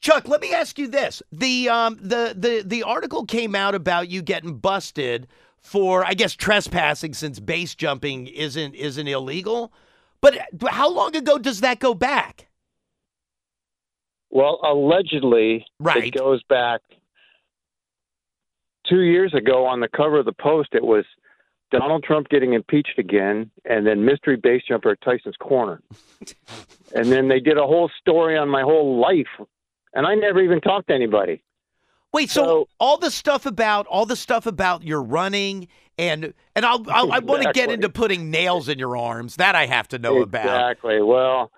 Chuck, let me ask you this: the um, the the the article came out about you getting busted for, I guess, trespassing since base jumping isn't isn't illegal. But how long ago does that go back? Well, allegedly, Right. it goes back two years ago on the cover of the Post. It was Donald Trump getting impeached again, and then mystery base jumper at Tyson's Corner. and then they did a whole story on my whole life, and I never even talked to anybody. Wait, so, So- all the stuff about all the stuff about your running and and I'll, I'll I want to get into putting nails in your arms. That I have to know about. Exactly. Well,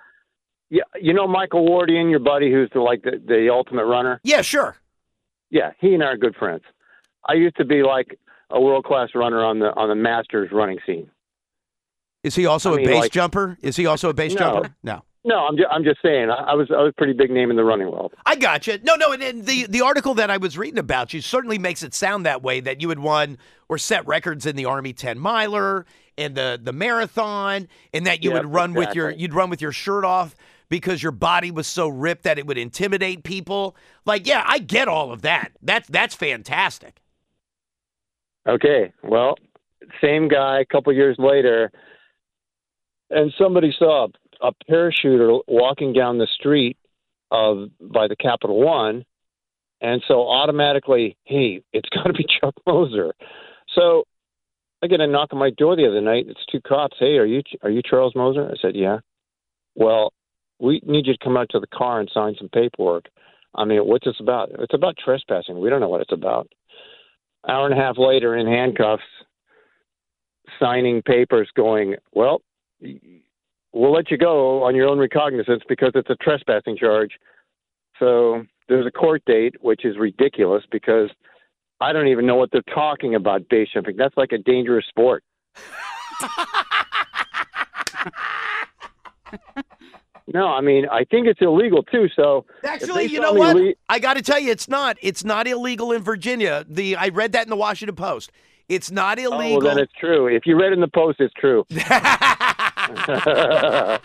yeah, you know Michael Wardian, your buddy, who's the like the, the ultimate runner. Yeah, sure. Yeah, he and I are good friends. I used to be like a world class runner on the on the Masters running scene. Is he also I a mean, base like- jumper? Is he also a base No. jumper? No. No, I'm just, I'm just saying. I, was I was a pretty big name in the running world. I got you. No, no, and, and the the article that I was reading about you certainly makes it sound that way that you had won or set records in the Army 10 miler and the the marathon and that you Yep, would run with your you'd run with your shirt off because your body was so ripped that it would intimidate people. Like, yeah, I get all of that. That's that's fantastic. Okay, well, same guy. A couple years later, and somebody saw a, parachuter walking down the street of by the Capital One, and so automatically, hey, it's got to be Chuck Moser. So I get a knock on my door the other night. It's two cops. Hey, are you are you Charles Moser? I said, yeah. Well, we need you to come out to the car and sign some paperwork. I mean, what's this about? It's about trespassing. We don't know what it's about. Hour and a half later, in handcuffs, signing papers, going, well, we'll let you go on your own recognizance because it's a trespassing charge. So there's a court date, which is ridiculous because I don't even know what they're talking about base jumping. That's like a dangerous sport. no, I mean I think it's illegal too. So Actually, you know what? le- I got to tell you, it's not. It's not illegal in Virginia. The I read that in the Washington Post. It's not oh, well, illegal. then it's true. If you read in the post, it's true.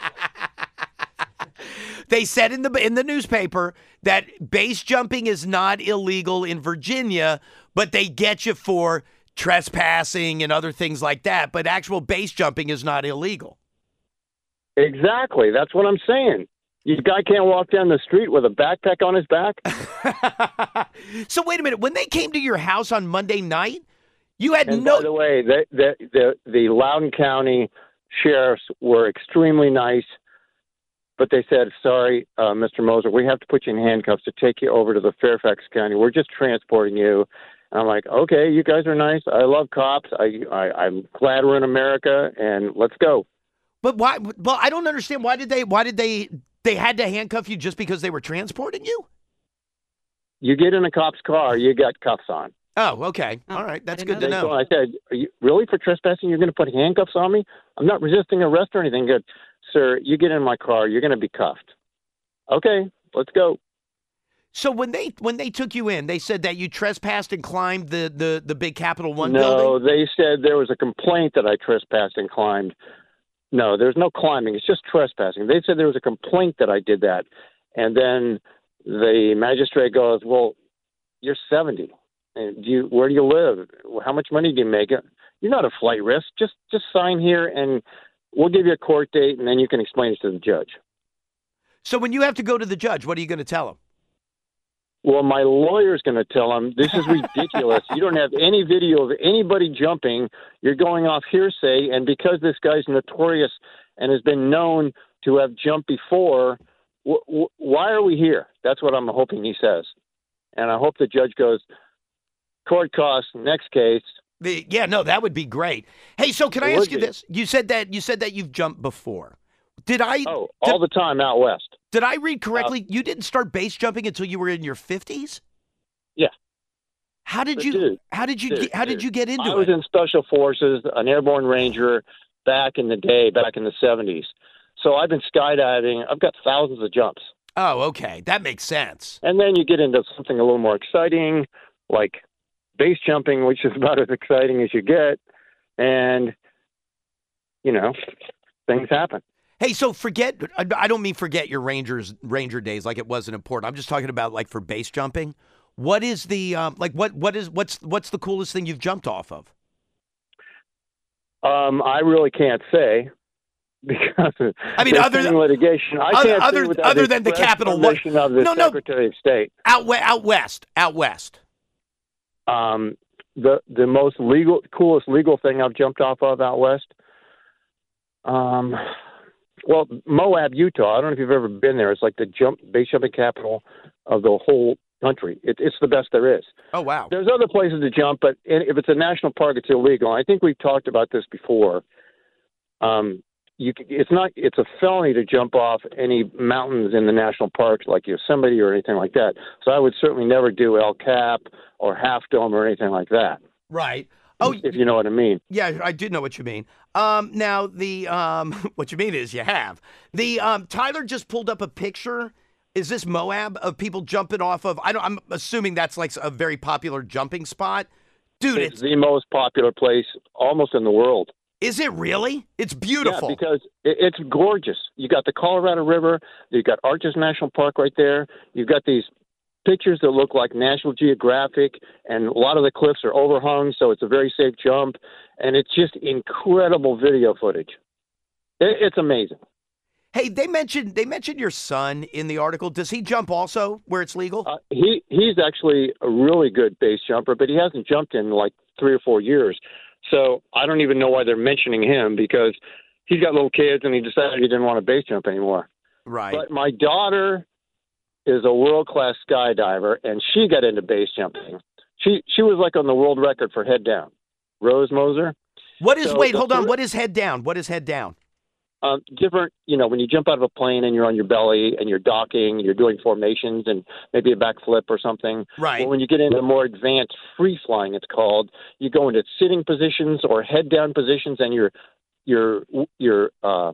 they said in the in the newspaper that base jumping is not illegal in Virginia, but they get you for trespassing and other things like that. But actual base jumping is not illegal. exactly. That's what I'm saying. You guy can't walk down the street with a backpack on his back. so wait a minute. When they came to your house on Monday night, you had And no. by the way, the the the, the Loudoun County sheriffs were extremely nice, but they said, "Sorry, uh, Mr. Moser, we have to put you in handcuffs to take you over to the Fairfax County. We're just transporting you." And I'm like, "Okay, you guys are nice. I love cops. I, I I'm glad we're in America, and let's go." but why? Well, I don't understand. Why did they? Why did they? They had to handcuff you just because they were transporting you. You get in a cop's car, you got cuffs on. Oh, okay. Oh, All right. That's good didn't to So know. I said, Are you, really for trespassing, you're going to put handcuffs on me? I'm not resisting arrest or anything. Good. Sir, you get in my car, you're going to be cuffed. Okay, let's go. So when they when they took you in, they said that you trespassed and climbed the the the big Capital One no, building. No, they said there was a complaint that I trespassed and climbed. No, there's no climbing. It's just trespassing. They said there was a complaint that I did that. And then the magistrate goes, well, you're 70. Do you, where do you live? How much money do you make? You're not a flight risk. Just just sign here and we'll give you a court date and then you can explain it to the judge. So when you have to go to the judge, what are you going to tell him? Well, my lawyer's going to tell him this is ridiculous. you don't have any video of anybody jumping. You're going off hearsay, and because this guy's notorious and has been known to have jumped before, wh- wh- why are we here? That's what I'm hoping he says, and I hope the judge goes court costs next case. The, yeah, no, that would be great. Hey, so can It I ask you be. this? You said that you said that you've jumped before. Did I? Oh, did- all the time out west. Did I read uh, correctly? you didn't start base jumping until you were in your 50s? Yeah. How did you dude, how did you dude, get, how did you get into it? I was it? in special forces, an airborne ranger, back in the day, back in the '70s. So I've been skydiving. I've got thousands of jumps, oh, okay. That makes sense. and then you get into something a little more exciting, like base jumping, which is about as exciting as you get, and you know, things happen. Hey, so forget I don't mean forget your Rangers Ranger days like it wasn't important. I'm just talking about like for base jumping. What is the um, like what what is what's what's the coolest thing you've jumped off of? Um, I really can't say because I mean, other than- litigation. I other- can't other- other than the Capitol one- of the No, no. Secretary of State. Out out west, out west. Um, the the most legal, coolest legal thing I've jumped off of out west. Um, well, Moab, Utah. I don't know if you've ever been there. It's like the jump base jumping capital of the whole country. It, it's the best there is. Oh wow. There's other places to jump, but if it's a national park, it's illegal. I think we've talked about this before. Um, you, it's not. It's a felony to jump off any mountains in the national parks like Yosemite or anything like that. So I would certainly never do El Cap or Half Dome or anything like that. Right. Oh if you know what I mean. yeah, I do know what you mean. Um, now the um, what you mean is you have the um, Tyler just pulled up a picture. Is this Moab of people jumping off of? I don't. I'm assuming that's like a very popular jumping spot, dude. It's It's, the most popular place almost in the world. Is it really? It's beautiful. Yeah, because it's gorgeous. You got the Colorado River. You got Arches National Park right there. You've got these pictures that look like National Geographic, and a lot of the cliffs are overhung, so it's a very safe jump. And it's just incredible video footage. It's amazing. Hey, they mentioned they mentioned your son in the article. Does he jump also where it's legal? Uh, he he's actually a really good base jumper, but he hasn't jumped in like three or four years. So I don't even know why they're mentioning him because he's got little kids and he decided he didn't want to base jump anymore. right. But my daughter is a world class skydiver, and she got into base jumping. She she was like on the world record for head down. Rose Moser, what is so wait, hold on. What is head down? What is head down? Um, different. You know, when you jump out of a plane and you're on your belly and you're docking, you're doing formations and maybe a backflip or something. Right. Well, when you get into more advanced free flying, it's called. You go into sitting positions or head down positions, and your your your uh,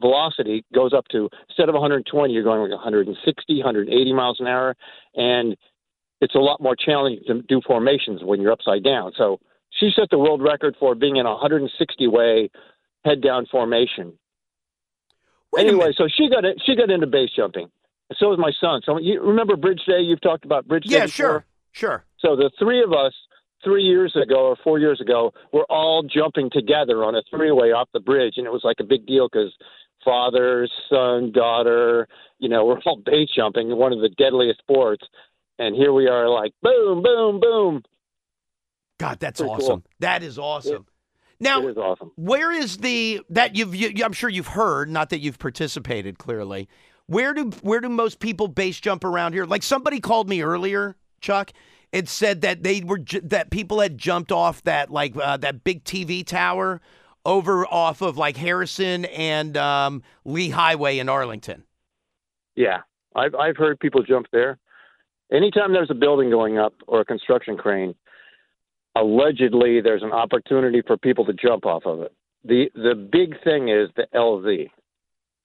velocity goes up to instead of 120, you're going like 160, 180 miles an hour, and it's a lot more challenging to do formations when you're upside down. So she set the world record for being in a 160 way head down formation. Wait anyway, so she got it. She got into base jumping. So was my son. So you remember Bridge Day? You've talked about Bridge Day. Yeah, before? sure, sure. So the three of us, three years ago or four years ago, were all jumping together on a three-way off the bridge, and it was like a big deal because father, son, daughter, you know, we're all base jumping, one of the deadliest sports. And here we are, like boom, boom, boom. God, that's Pretty cool. awesome. That is awesome. Now, it is awesome. where is the that you've you, I'm sure you've heard, not that you've participated clearly. Where do where do most people base jump around here? Like somebody called me earlier, Chuck, and said that they were that people had jumped off that like uh, that big TV tower over off of like Harrison and um, Lee Highway in Arlington. Yeah, I've I've heard people jump there. Anytime there's a building going up or a construction crane, allegedly there's an opportunity for people to jump off of it. The the big thing is the LZ.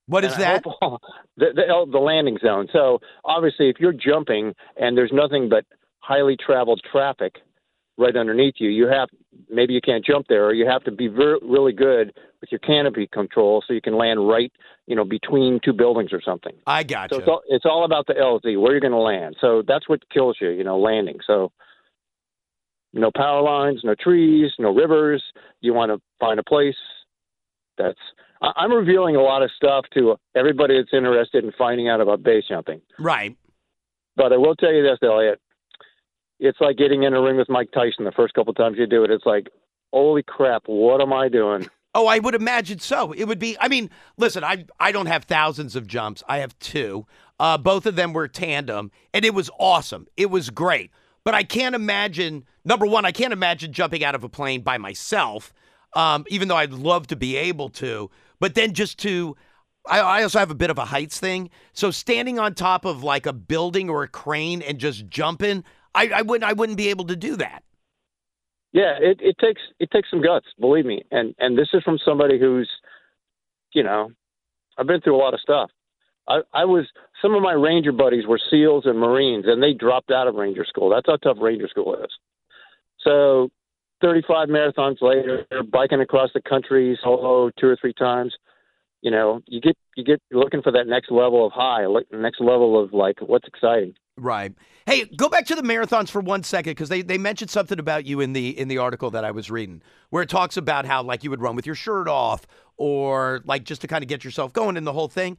What is And that? all- the, the the landing zone. So obviously, if you're jumping and there's nothing but highly traveled traffic right underneath you, you have maybe you can't jump there, or you have to be ver- really good with your canopy control so you can land right, you know, between two buildings or something. I got So you. it's all, it's all about the LZ, where you're going to land. So that's what kills you, you know, landing. So no power lines, no trees, no rivers. You want to find a place that's. I'm revealing a lot of stuff to everybody that's interested in finding out about base jumping. right. But I will tell you this, Elliot. It's like getting in a ring with Mike Tyson the first couple times you do it. It's like, holy crap, what am I doing? Oh, I would imagine so. It would be. I mean, listen, I I don't have thousands of jumps. I have two. Uh, both of them were tandem, and it was awesome. It was great. But I can't imagine. Number one, I can't imagine jumping out of a plane by myself. Um, even though I'd love to be able to. But then just to, I, I also have a bit of a heights thing. So standing on top of like a building or a crane and just jumping, I, I wouldn't I wouldn't be able to do that. Yeah, it, it takes it takes some guts, believe me. And and this is from somebody who's, you know, I've been through a lot of stuff. I, I was some of my ranger buddies were SEALs and Marines, and they dropped out of ranger school. That's how tough ranger school is. So, 35 marathons later, biking across the country solo two or three times. You know, you get you get looking for that next level of high, like next level of like what's exciting. Right. Hey, go back to the marathons for one second because they, they mentioned something about you in the in the article that I was reading, where it talks about how like you would run with your shirt off, or like just to kind of get yourself going in the whole thing.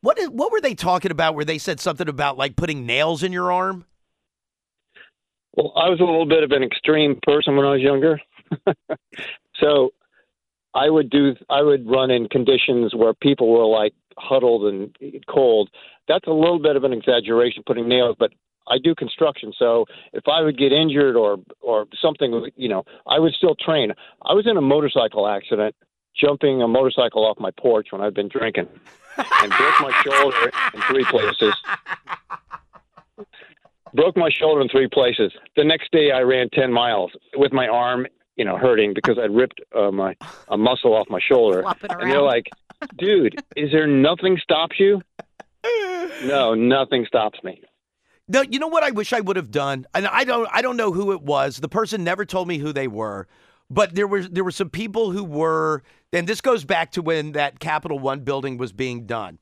What is what were they talking about? Where they said something about like putting nails in your arm? Well, I was a little bit of an extreme person when I was younger, so I would do I would run in conditions where people were like huddled and cold. That's a little bit of an exaggeration, putting nails, but I do construction, so if I would get injured or or something, you know, I would still train. I was in a motorcycle accident, jumping a motorcycle off my porch when I'd been drinking, and broke my shoulder in three places. Broke my shoulder in three places. The next day, I ran ten miles with my arm, you know, hurting because I'd ripped uh, my a muscle off my shoulder. Flopping And they're like, "Dude, is there nothing stops you?" No, nothing stops me. No, you know what I wish I would have done, and I don't I don't know who it was. The person never told me who they were, but there was there were some people who were, and this goes back to when that Capital One building was being done,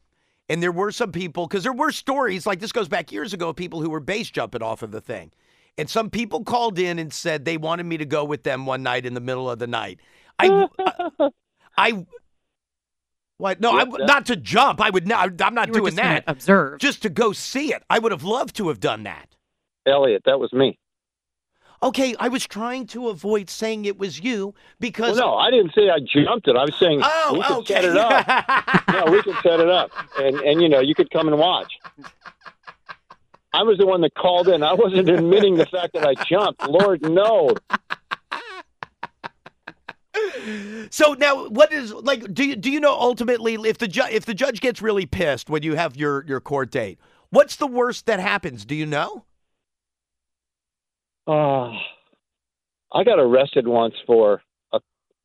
and there were some people because there were stories like this goes back years ago of people who were base jumping off of the thing, and some people called in and said they wanted me to go with them one night in the middle of the night. I I. What? No, I, Yep, that- not to jump. I would not. I'm not You were doing just that. Observe. Just to go see it. I would have loved to have done that. Elliot, that was me. Okay, I was trying to avoid saying it was you because. Well, no, I didn't say I jumped it. I was saying Oh, we could okay. set it up. no, we could set it up, and and you know you could come and watch. I was the one that called in. I wasn't admitting the fact that I jumped. Lord, no. so now, what is like? Do you do you know ultimately if the ju- if the judge gets really pissed when you have your your court date? What's the worst that happens? Do you know? Uh, I got arrested once for a,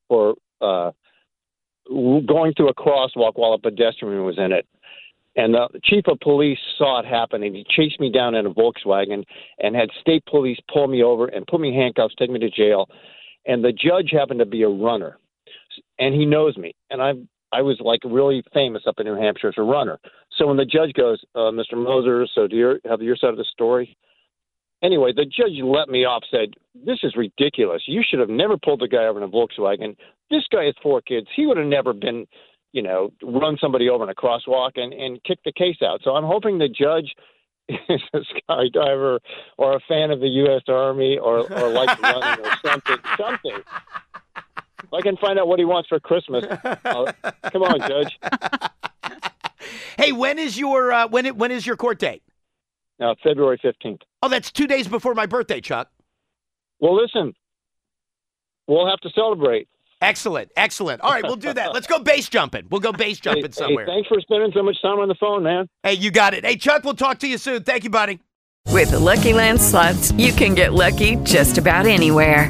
for uh, going through a crosswalk while a pedestrian was in it. And the chief of police saw it happen, and he chased me down in a Volkswagen and had state police pull me over and put me in handcuffs, take me to jail. And the judge happened to be a runner, and he knows me. And I I was like really famous up in New Hampshire as a runner. So when the judge goes, uh, Mr. Moser, so do you have your side of the story? Anyway, the judge let me off, said, This is ridiculous. You should have never pulled the guy over in a Volkswagen. This guy has four kids. He would have never been, you know, run somebody over in a crosswalk and, and kick the case out. So I'm hoping the judge is a skydiver or a fan of the U.S. Army or, or likes running or something. Something. If I can find out what he wants for Christmas. Come on, Judge. Hey, when is your uh, when it, when is your court date? Now, February 15th. Oh, that's two days before my birthday, Chuck. Well, listen, we'll have to celebrate. Excellent, excellent. All right, we'll do that. Let's go base jumping. We'll go base Hey, jumping somewhere. hey, thanks for spending so much time on the phone, man. Hey, you got it. Hey, Chuck, we'll talk to you soon. Thank you, buddy. With the Lucky Land slots, you can get lucky just about anywhere.